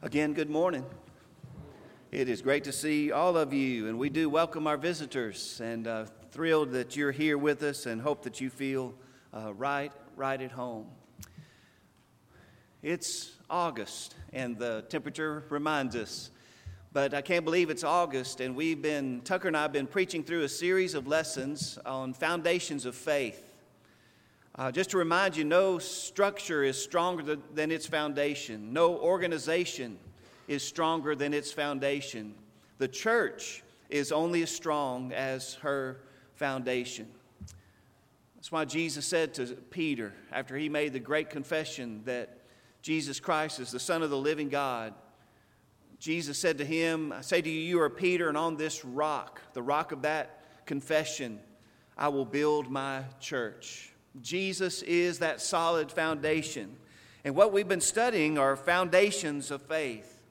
Again, good morning. It is great to see all of you, and we do welcome our visitors and uh, thrilled that you're here with us and hope that you feel uh, right, right at home. It's August, and the temperature reminds us, but I can't believe it's August, and we've been, Tucker and I have been preaching through a series of lessons on foundations of faith. Uh, just to remind you, no structure is stronger than its foundation. No organization is stronger than its foundation. The church is only as strong as her foundation. That's why Jesus said to Peter, after he made the great confession that Jesus Christ is the Son of the living God, Jesus said to him, I say to you, you are Peter, and on this rock, the rock of that confession, I will build my church. Jesus is that solid foundation. And what we've been studying are foundations of faith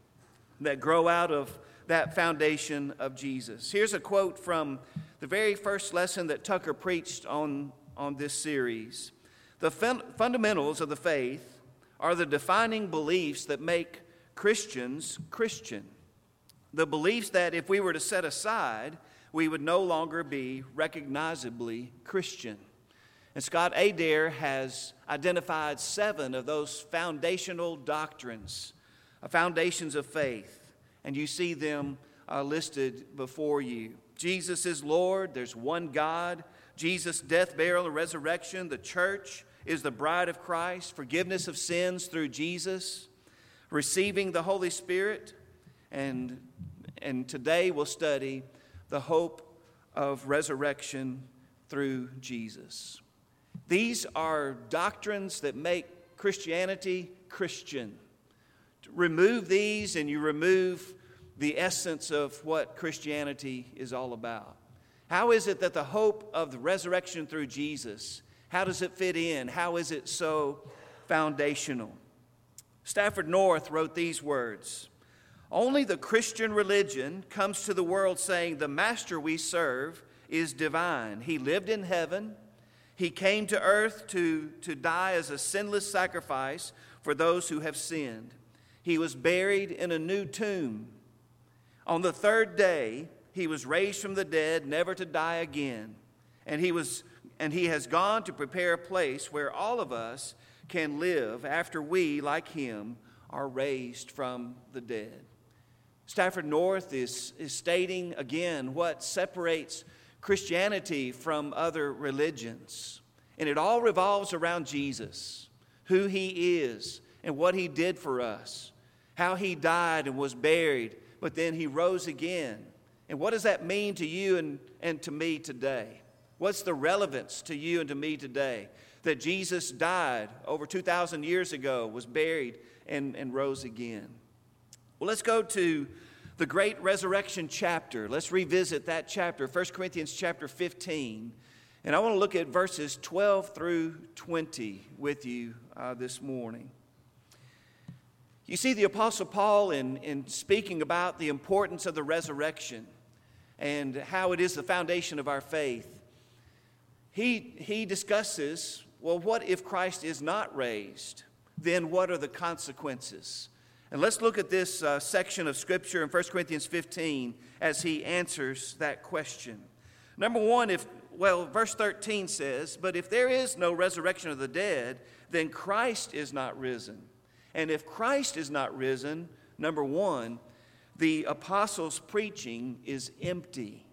that grow out of that foundation of Jesus. Here's a quote from the very first lesson that Tucker preached on, on this series. The fun- fundamentals of the faith are the defining beliefs that make Christians Christian. The beliefs that if we were to set aside, we would no longer be recognizably Christian. And Scott Adair has identified seven of those foundational doctrines, uh, foundations of faith, and you see them uh, listed before you. Jesus is Lord, there's one God, Jesus' death, burial, and resurrection, the church is the bride of Christ, forgiveness of sins through Jesus, receiving the Holy Spirit, and, and today we'll study the hope of resurrection through Jesus. These are doctrines that make Christianity Christian. Remove these, and you remove the essence of what Christianity is all about. How is it that the hope of the resurrection through Jesus, how does it fit in? How is it so foundational? Stafford North wrote these words Only the Christian religion comes to the world saying, The master we serve is divine. He lived in heaven he came to earth to, to die as a sinless sacrifice for those who have sinned. He was buried in a new tomb. On the third day, he was raised from the dead, never to die again. And he, was, and he has gone to prepare a place where all of us can live after we, like him, are raised from the dead. Stafford North is, is stating again what separates Christianity from other religions. And it all revolves around Jesus, who he is, and what he did for us, how he died and was buried, but then he rose again. And what does that mean to you and, and to me today? What's the relevance to you and to me today? That Jesus died over 2,000 years ago, was buried, and, and rose again. Well, let's go to the great resurrection chapter. Let's revisit that chapter, 1 Corinthians chapter 15. And I want to look at verses 12 through 20 with you uh, this morning. You see, the Apostle Paul, in, in speaking about the importance of the resurrection and how it is the foundation of our faith, he, he discusses well, what if Christ is not raised? Then what are the consequences? And let's look at this uh, section of Scripture in 1 Corinthians 15 as he answers that question. Number one, if, well, verse 13 says, But if there is no resurrection of the dead, then Christ is not risen. And if Christ is not risen, number one, the apostles' preaching is empty.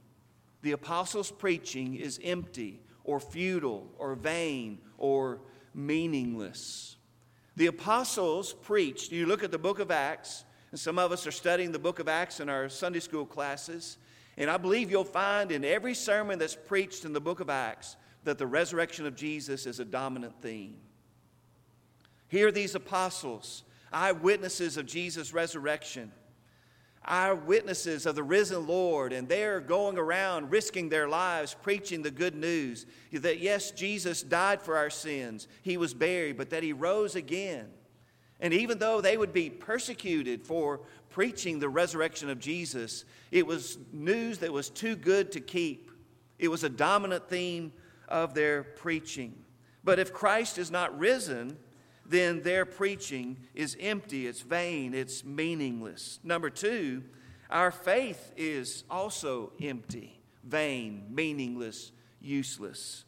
The apostles' preaching is empty or futile or vain or meaningless. The apostles preached. You look at the book of Acts, and some of us are studying the book of Acts in our Sunday school classes. And I believe you'll find in every sermon that's preached in the book of Acts that the resurrection of Jesus is a dominant theme. Here, these apostles, eyewitnesses of Jesus' resurrection, eyewitnesses of the risen Lord, and they're going around risking their lives preaching the good news that yes, Jesus died for our sins, he was buried, but that he rose again. And even though they would be persecuted for preaching the resurrection of Jesus, it was news that was too good to keep. It was a dominant theme of their preaching. But if Christ is not risen, then their preaching is empty, it's vain, it's meaningless. Number two, our faith is also empty, vain, meaningless, useless.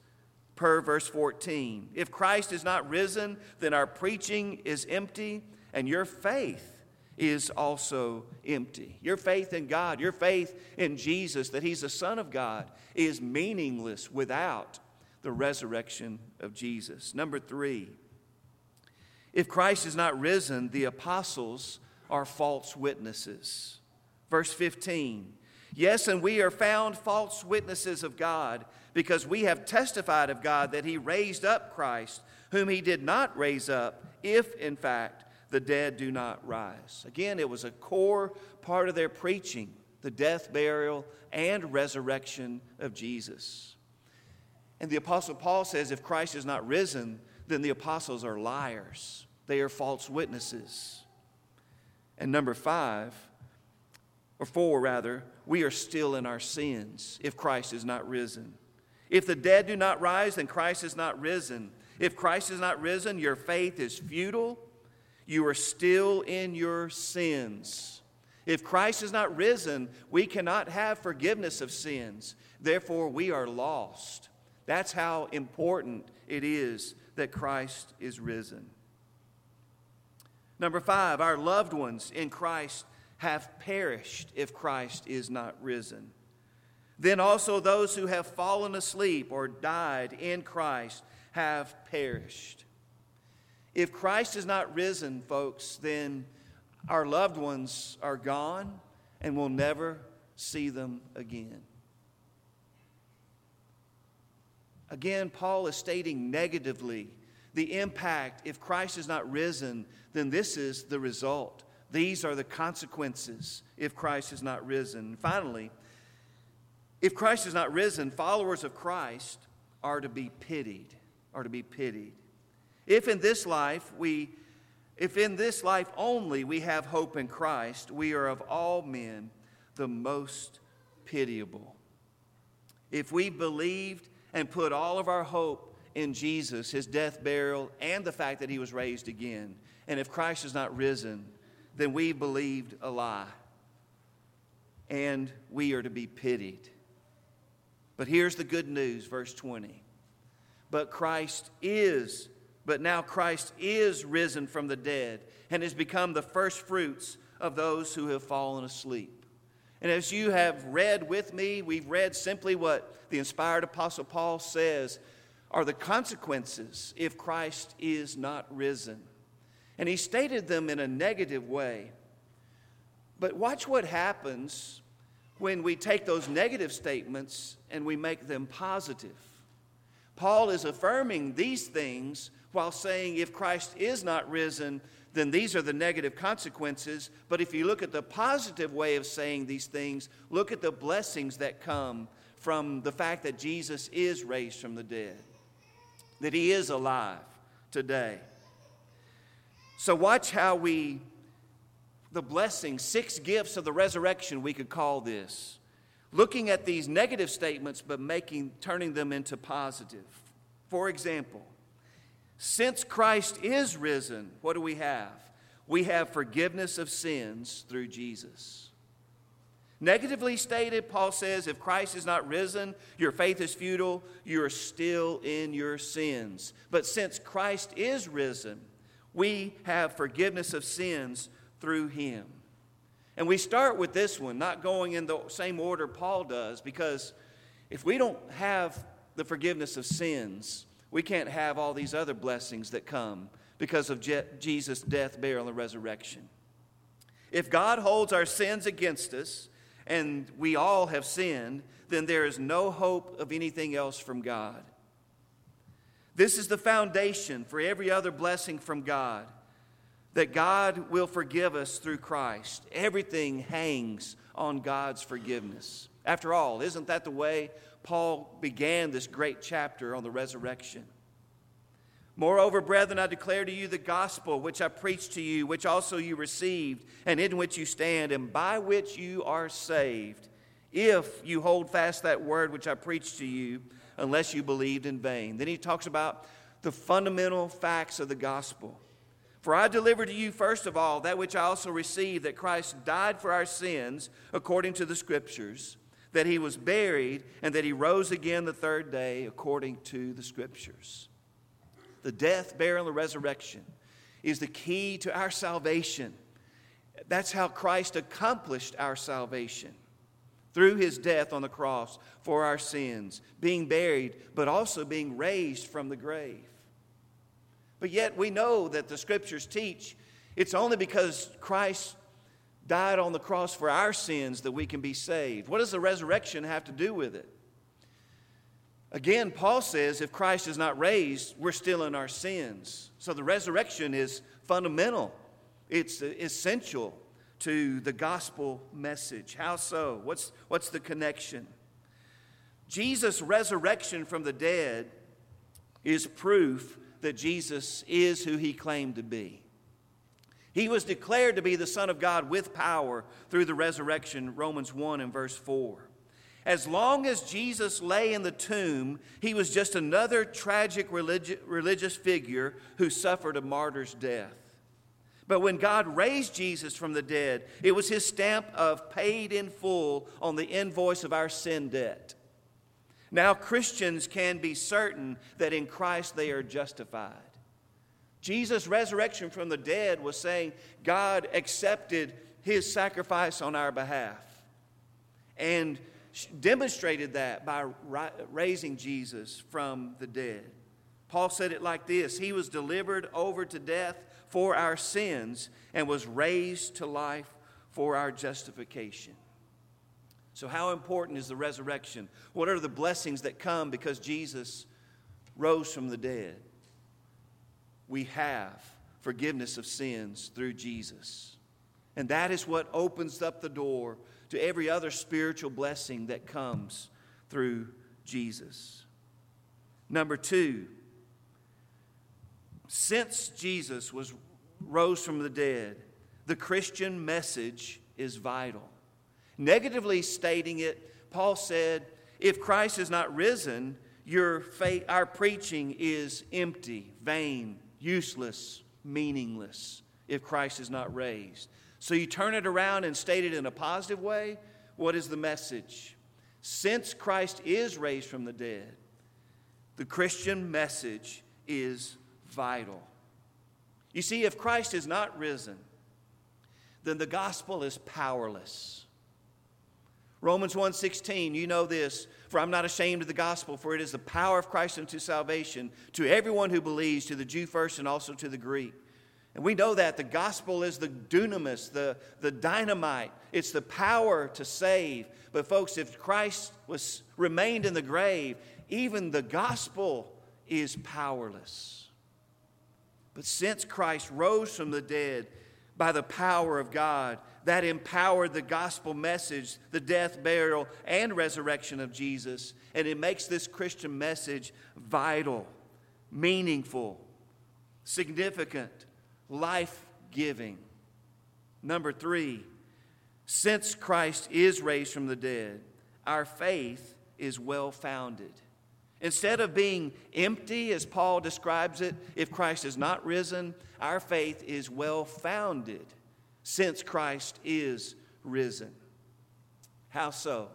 Per verse 14, if Christ is not risen, then our preaching is empty, and your faith is also empty. Your faith in God, your faith in Jesus, that He's the Son of God, is meaningless without the resurrection of Jesus. Number three, if Christ is not risen, the apostles are false witnesses. Verse 15 Yes, and we are found false witnesses of God because we have testified of God that He raised up Christ, whom He did not raise up, if in fact the dead do not rise. Again, it was a core part of their preaching the death, burial, and resurrection of Jesus. And the Apostle Paul says if Christ is not risen, then the apostles are liars. They are false witnesses. And number five, or four rather, we are still in our sins if Christ is not risen. If the dead do not rise, then Christ is not risen. If Christ is not risen, your faith is futile. You are still in your sins. If Christ is not risen, we cannot have forgiveness of sins. Therefore, we are lost. That's how important it is that Christ is risen. Number five, our loved ones in Christ have perished if Christ is not risen. Then also those who have fallen asleep or died in Christ have perished. If Christ is not risen, folks, then our loved ones are gone and we'll never see them again. Again, Paul is stating negatively the impact if Christ is not risen then this is the result. These are the consequences if Christ is not risen. Finally, if Christ is not risen, followers of Christ are to be pitied, are to be pitied. If in this life we if in this life only we have hope in Christ, we are of all men the most pitiable. If we believed and put all of our hope in Jesus, his death, burial, and the fact that he was raised again, and if Christ is not risen, then we believed a lie. And we are to be pitied. But here's the good news, verse 20. But Christ is, but now Christ is risen from the dead and has become the first fruits of those who have fallen asleep. And as you have read with me, we've read simply what the inspired Apostle Paul says are the consequences if Christ is not risen. And he stated them in a negative way. But watch what happens when we take those negative statements and we make them positive. Paul is affirming these things while saying if Christ is not risen, then these are the negative consequences. But if you look at the positive way of saying these things, look at the blessings that come from the fact that Jesus is raised from the dead, that he is alive today. So, watch how we, the blessing, six gifts of the resurrection, we could call this. Looking at these negative statements, but making, turning them into positive. For example, since Christ is risen, what do we have? We have forgiveness of sins through Jesus. Negatively stated, Paul says, if Christ is not risen, your faith is futile, you are still in your sins. But since Christ is risen, we have forgiveness of sins through him. And we start with this one, not going in the same order Paul does, because if we don't have the forgiveness of sins, we can't have all these other blessings that come because of Je- Jesus' death, burial, and resurrection. If God holds our sins against us, and we all have sinned, then there is no hope of anything else from God. This is the foundation for every other blessing from God that God will forgive us through Christ. Everything hangs on God's forgiveness. After all, isn't that the way Paul began this great chapter on the resurrection? Moreover, brethren, I declare to you the gospel which I preached to you, which also you received, and in which you stand, and by which you are saved, if you hold fast that word which I preached to you unless you believed in vain. Then he talks about the fundamental facts of the gospel. For I delivered to you, first of all, that which I also received that Christ died for our sins, according to the Scriptures, that he was buried, and that he rose again the third day, according to the Scriptures. The death, burial, and resurrection is the key to our salvation. That's how Christ accomplished our salvation through his death on the cross for our sins, being buried, but also being raised from the grave. But yet we know that the scriptures teach it's only because Christ died on the cross for our sins that we can be saved. What does the resurrection have to do with it? Again, Paul says if Christ is not raised, we're still in our sins. So the resurrection is fundamental, it's essential to the gospel message. How so? What's, what's the connection? Jesus' resurrection from the dead is proof that Jesus is who he claimed to be. He was declared to be the Son of God with power through the resurrection, Romans 1 and verse 4. As long as Jesus lay in the tomb, he was just another tragic religi- religious figure who suffered a martyr's death. But when God raised Jesus from the dead, it was his stamp of paid in full on the invoice of our sin debt. Now, Christians can be certain that in Christ they are justified. Jesus' resurrection from the dead was saying God accepted his sacrifice on our behalf and demonstrated that by raising Jesus from the dead. Paul said it like this He was delivered over to death for our sins and was raised to life for our justification. So, how important is the resurrection? What are the blessings that come because Jesus rose from the dead? We have forgiveness of sins through Jesus. And that is what opens up the door to every other spiritual blessing that comes through Jesus. Number two, since Jesus was rose from the dead, the Christian message is vital. Negatively stating it, Paul said, if Christ is not risen, your faith, our preaching is empty, vain, useless, meaningless if Christ is not raised. So you turn it around and state it in a positive way. What is the message? Since Christ is raised from the dead, the Christian message is vital. You see, if Christ is not risen, then the gospel is powerless. Romans 1:16, you know this, for I'm not ashamed of the gospel, for it is the power of Christ unto salvation to everyone who believes, to the Jew first and also to the Greek. And we know that the gospel is the dunamis, the, the dynamite. It's the power to save. But folks, if Christ was remained in the grave, even the gospel is powerless. But since Christ rose from the dead by the power of God, that empowered the gospel message, the death, burial, and resurrection of Jesus. And it makes this Christian message vital, meaningful, significant, life giving. Number three, since Christ is raised from the dead, our faith is well founded. Instead of being empty, as Paul describes it, if Christ is not risen, our faith is well founded since Christ is risen. How so?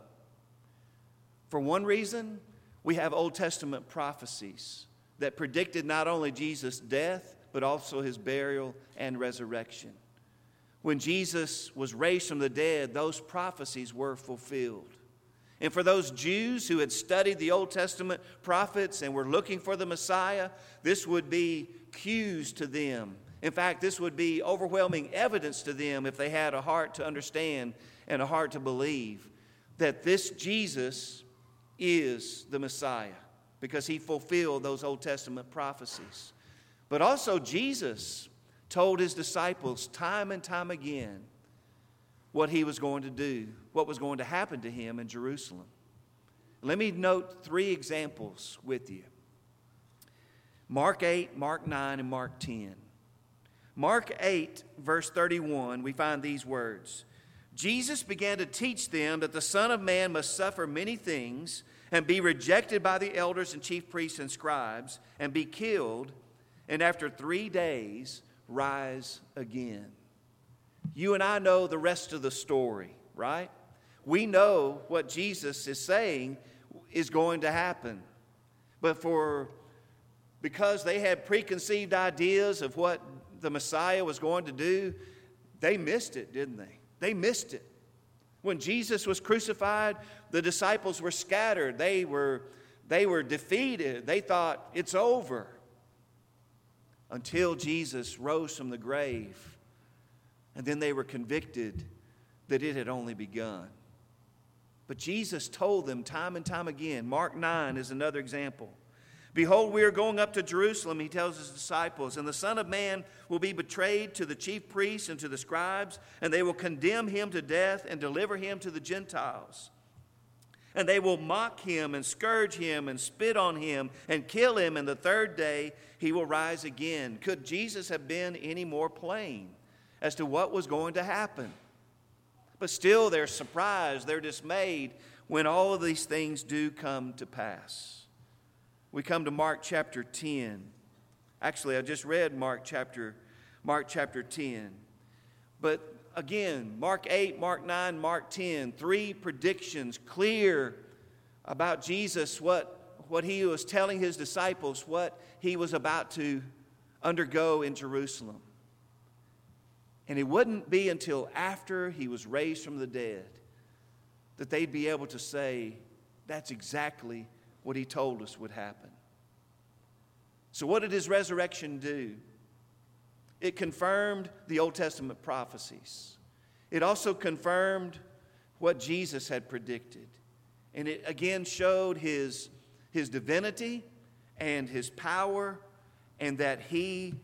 For one reason, we have Old Testament prophecies that predicted not only Jesus' death, but also his burial and resurrection. When Jesus was raised from the dead, those prophecies were fulfilled. And for those Jews who had studied the Old Testament prophets and were looking for the Messiah, this would be cues to them in fact, this would be overwhelming evidence to them if they had a heart to understand and a heart to believe that this Jesus is the Messiah because he fulfilled those Old Testament prophecies. But also, Jesus told his disciples time and time again what he was going to do, what was going to happen to him in Jerusalem. Let me note three examples with you Mark 8, Mark 9, and Mark 10. Mark 8, verse 31, we find these words Jesus began to teach them that the Son of Man must suffer many things and be rejected by the elders and chief priests and scribes and be killed, and after three days rise again. You and I know the rest of the story, right? We know what Jesus is saying is going to happen. But for because they had preconceived ideas of what the Messiah was going to do, they missed it, didn't they? They missed it. When Jesus was crucified, the disciples were scattered. They were, they were defeated. They thought, it's over. Until Jesus rose from the grave. And then they were convicted that it had only begun. But Jesus told them time and time again. Mark 9 is another example. Behold, we are going up to Jerusalem, he tells his disciples, and the Son of Man will be betrayed to the chief priests and to the scribes, and they will condemn him to death and deliver him to the Gentiles. And they will mock him and scourge him and spit on him and kill him, and the third day he will rise again. Could Jesus have been any more plain as to what was going to happen? But still, they're surprised, they're dismayed when all of these things do come to pass we come to Mark chapter 10. Actually, I just read Mark chapter, Mark chapter 10. But again, Mark 8, Mark 9, Mark 10, three predictions clear about Jesus, what, what he was telling his disciples, what he was about to undergo in Jerusalem. And it wouldn't be until after he was raised from the dead that they'd be able to say, that's exactly what he told us would happen. So, what did his resurrection do? It confirmed the Old Testament prophecies. It also confirmed what Jesus had predicted. And it again showed his, his divinity and his power, and that he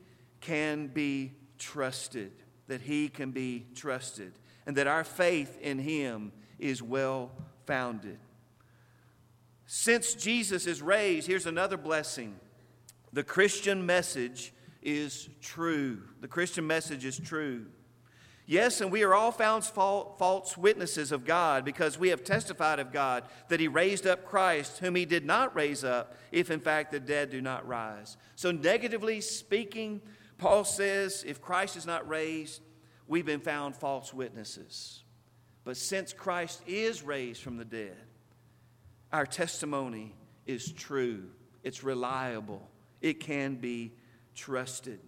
can be trusted. That he can be trusted. And that our faith in him is well founded. Since Jesus is raised, here's another blessing. The Christian message is true. The Christian message is true. Yes, and we are all found false witnesses of God because we have testified of God that He raised up Christ, whom He did not raise up, if in fact the dead do not rise. So, negatively speaking, Paul says if Christ is not raised, we've been found false witnesses. But since Christ is raised from the dead, our testimony is true, it's reliable, it can be trusted.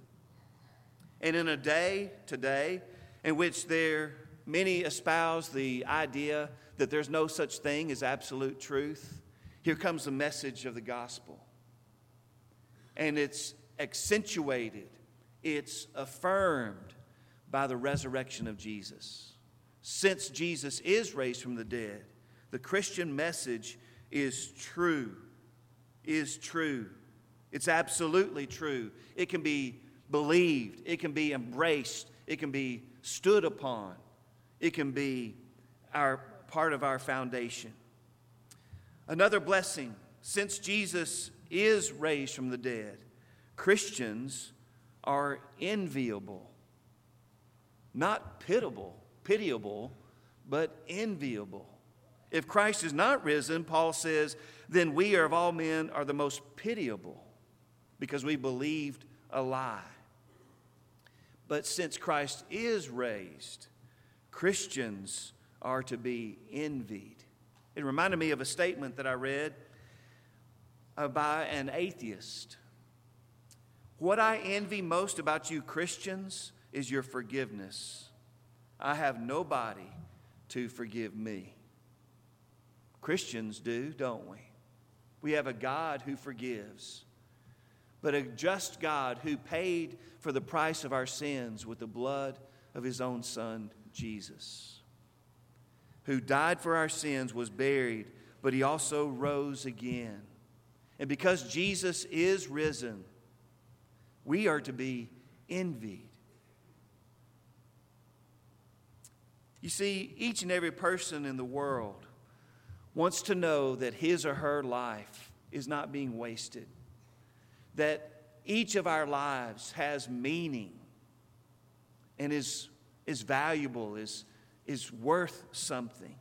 And in a day today in which there many espouse the idea that there's no such thing as absolute truth, here comes the message of the gospel. And it's accentuated, it's affirmed by the resurrection of Jesus. Since Jesus is raised from the dead, the Christian message is true, is true. It's absolutely true. It can be believed, it can be embraced, it can be stood upon, it can be our part of our foundation. Another blessing since Jesus is raised from the dead, Christians are enviable. Not pitiable, pitiable, but enviable. If Christ is not risen, Paul says, then we are of all men are the most pitiable because we believed a lie. But since Christ is raised, Christians are to be envied. It reminded me of a statement that I read uh, by an atheist. What I envy most about you Christians is your forgiveness. I have nobody to forgive me. Christians do, don't we? We have a God who forgives, but a just God who paid for the price of our sins with the blood of his own Son, Jesus, who died for our sins, was buried, but he also rose again. And because Jesus is risen, we are to be envied. You see, each and every person in the world wants to know that his or her life is not being wasted, that each of our lives has meaning and is, is valuable, is, is worth something.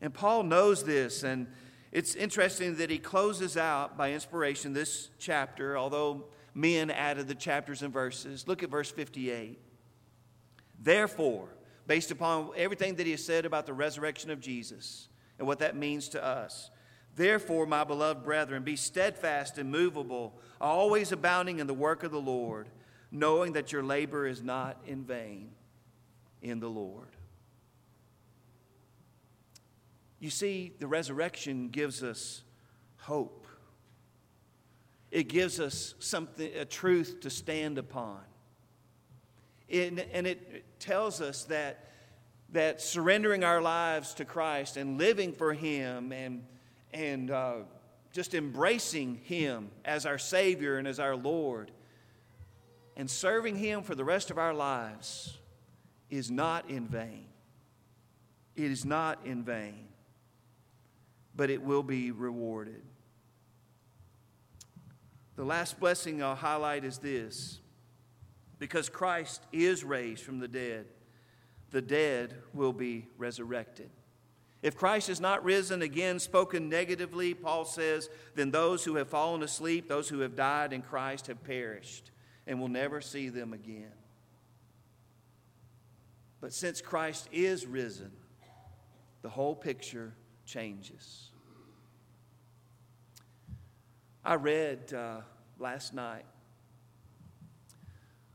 And Paul knows this, and it's interesting that he closes out by inspiration this chapter, although men added the chapters and verses. Look at verse 58. Therefore, based upon everything that he has said about the resurrection of Jesus and what that means to us, therefore, my beloved brethren, be steadfast and movable, always abounding in the work of the Lord, knowing that your labor is not in vain in the Lord. You see, the resurrection gives us hope. It gives us something, a truth to stand upon. It, and it tells us that, that surrendering our lives to Christ and living for Him and, and uh, just embracing Him as our Savior and as our Lord and serving Him for the rest of our lives is not in vain. It is not in vain, but it will be rewarded. The last blessing I'll highlight is this because Christ is raised from the dead, the dead will be resurrected. If Christ is not risen again, spoken negatively, Paul says, then those who have fallen asleep, those who have died in Christ, have perished and will never see them again. But since Christ is risen, the whole picture changes. I read uh, last night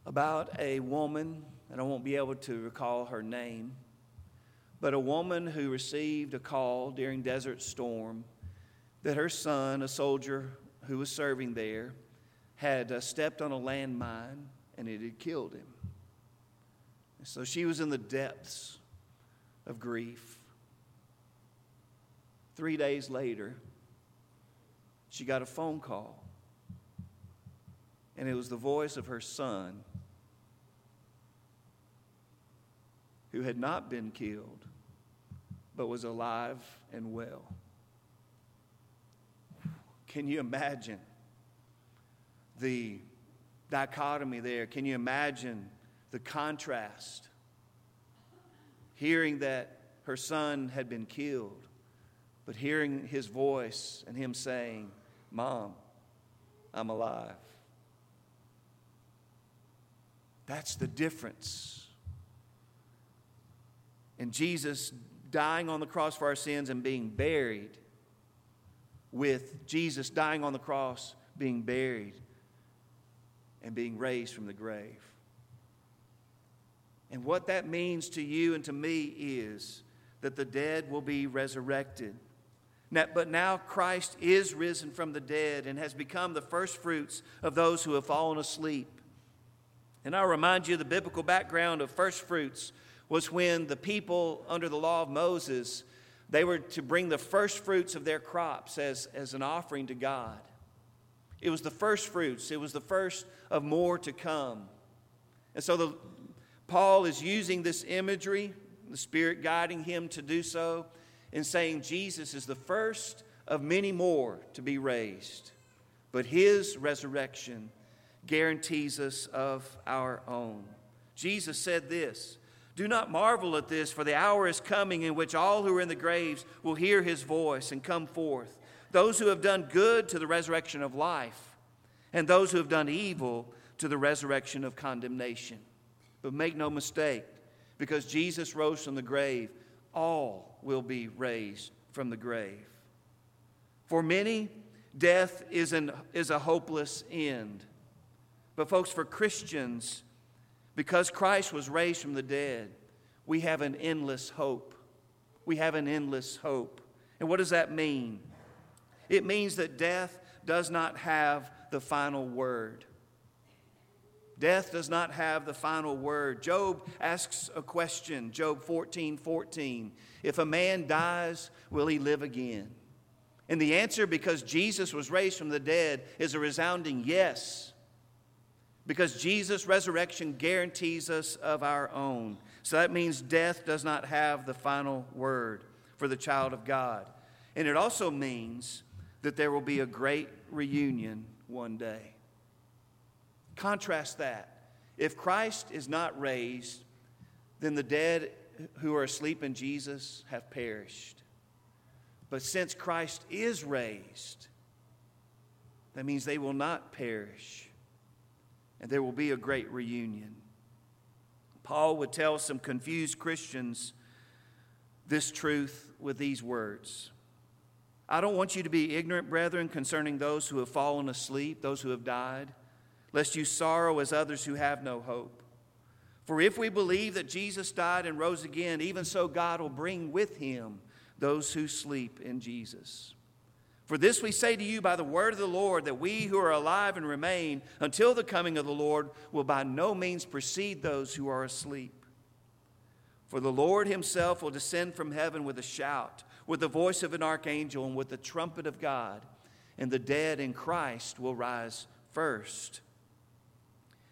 about a woman, and I won't be able to recall her name, but a woman who received a call during Desert Storm that her son, a soldier who was serving there, had uh, stepped on a landmine and it had killed him. So she was in the depths of grief. Three days later, she got a phone call. And it was the voice of her son who had not been killed, but was alive and well. Can you imagine the dichotomy there? Can you imagine the contrast? Hearing that her son had been killed, but hearing his voice and him saying, Mom, I'm alive. That's the difference. And Jesus dying on the cross for our sins and being buried, with Jesus dying on the cross, being buried, and being raised from the grave. And what that means to you and to me is that the dead will be resurrected. Now, but now Christ is risen from the dead and has become the first fruits of those who have fallen asleep. And I'll remind you the biblical background of first fruits was when the people under the law of Moses they were to bring the first fruits of their crops as, as an offering to God. It was the first fruits, it was the first of more to come. And so the, Paul is using this imagery, the Spirit guiding him to do so in saying Jesus is the first of many more to be raised, but his resurrection guarantees us of our own. Jesus said this Do not marvel at this, for the hour is coming in which all who are in the graves will hear his voice and come forth. Those who have done good to the resurrection of life, and those who have done evil to the resurrection of condemnation. But make no mistake, because Jesus rose from the grave, all will be raised from the grave. For many, death is, an, is a hopeless end. But, folks, for Christians, because Christ was raised from the dead, we have an endless hope. We have an endless hope. And what does that mean? It means that death does not have the final word. Death does not have the final word. Job asks a question, Job 14 14. If a man dies, will he live again? And the answer, because Jesus was raised from the dead, is a resounding yes. Because Jesus' resurrection guarantees us of our own. So that means death does not have the final word for the child of God. And it also means that there will be a great reunion one day. Contrast that. If Christ is not raised, then the dead who are asleep in Jesus have perished. But since Christ is raised, that means they will not perish. And there will be a great reunion. Paul would tell some confused Christians this truth with these words I don't want you to be ignorant, brethren, concerning those who have fallen asleep, those who have died, lest you sorrow as others who have no hope. For if we believe that Jesus died and rose again, even so God will bring with him those who sleep in Jesus. For this we say to you by the word of the Lord, that we who are alive and remain until the coming of the Lord will by no means precede those who are asleep. For the Lord himself will descend from heaven with a shout, with the voice of an archangel, and with the trumpet of God, and the dead in Christ will rise first.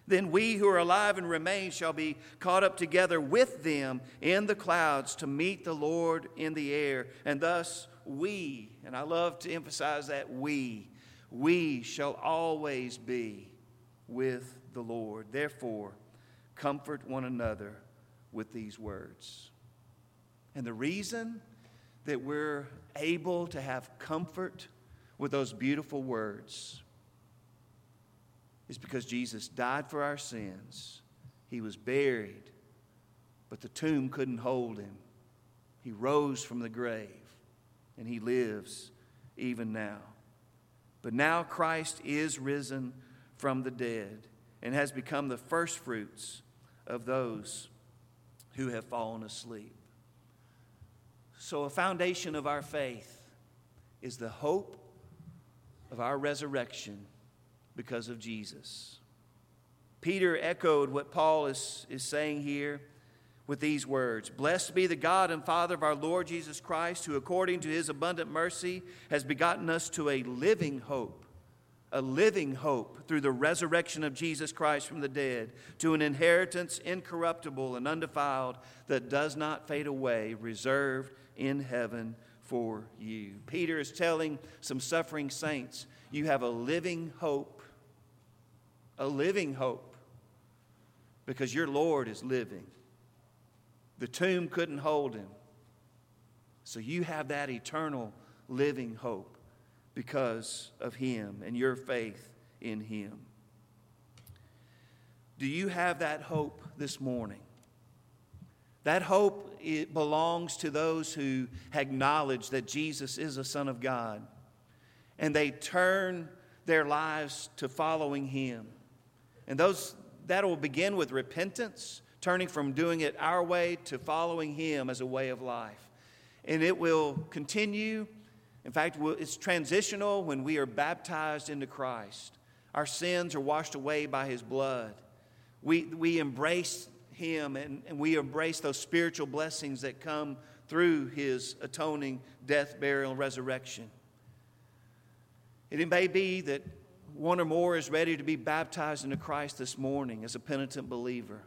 Then we who are alive and remain shall be caught up together with them in the clouds to meet the Lord in the air, and thus we, and I love to emphasize that we, we shall always be with the Lord. Therefore, comfort one another with these words. And the reason that we're able to have comfort with those beautiful words is because Jesus died for our sins. He was buried, but the tomb couldn't hold him. He rose from the grave and he lives even now. But now Christ is risen from the dead and has become the firstfruits of those who have fallen asleep. So, a foundation of our faith is the hope of our resurrection because of Jesus. Peter echoed what Paul is, is saying here with these words Blessed be the God and Father of our Lord Jesus Christ, who according to his abundant mercy has begotten us to a living hope, a living hope through the resurrection of Jesus Christ from the dead, to an inheritance incorruptible and undefiled that does not fade away, reserved in heaven for you. Peter is telling some suffering saints, You have a living hope, a living hope, because your Lord is living. The tomb couldn't hold him. So you have that eternal living hope because of him and your faith in him. Do you have that hope this morning? That hope it belongs to those who acknowledge that Jesus is a Son of God and they turn their lives to following Him. And those that will begin with repentance turning from doing it our way to following Him as a way of life. And it will continue. In fact, it's transitional when we are baptized into Christ. Our sins are washed away by His blood. We, we embrace Him and, and we embrace those spiritual blessings that come through His atoning death, burial, and resurrection. It may be that one or more is ready to be baptized into Christ this morning as a penitent believer.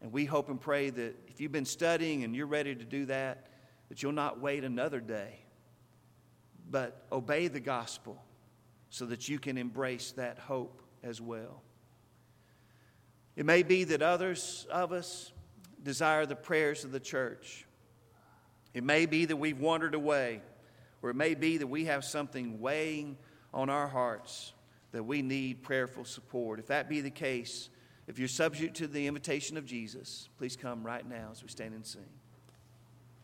And we hope and pray that if you've been studying and you're ready to do that, that you'll not wait another day, but obey the gospel so that you can embrace that hope as well. It may be that others of us desire the prayers of the church. It may be that we've wandered away, or it may be that we have something weighing on our hearts that we need prayerful support. If that be the case, if you're subject to the invitation of Jesus, please come right now as we stand and sing.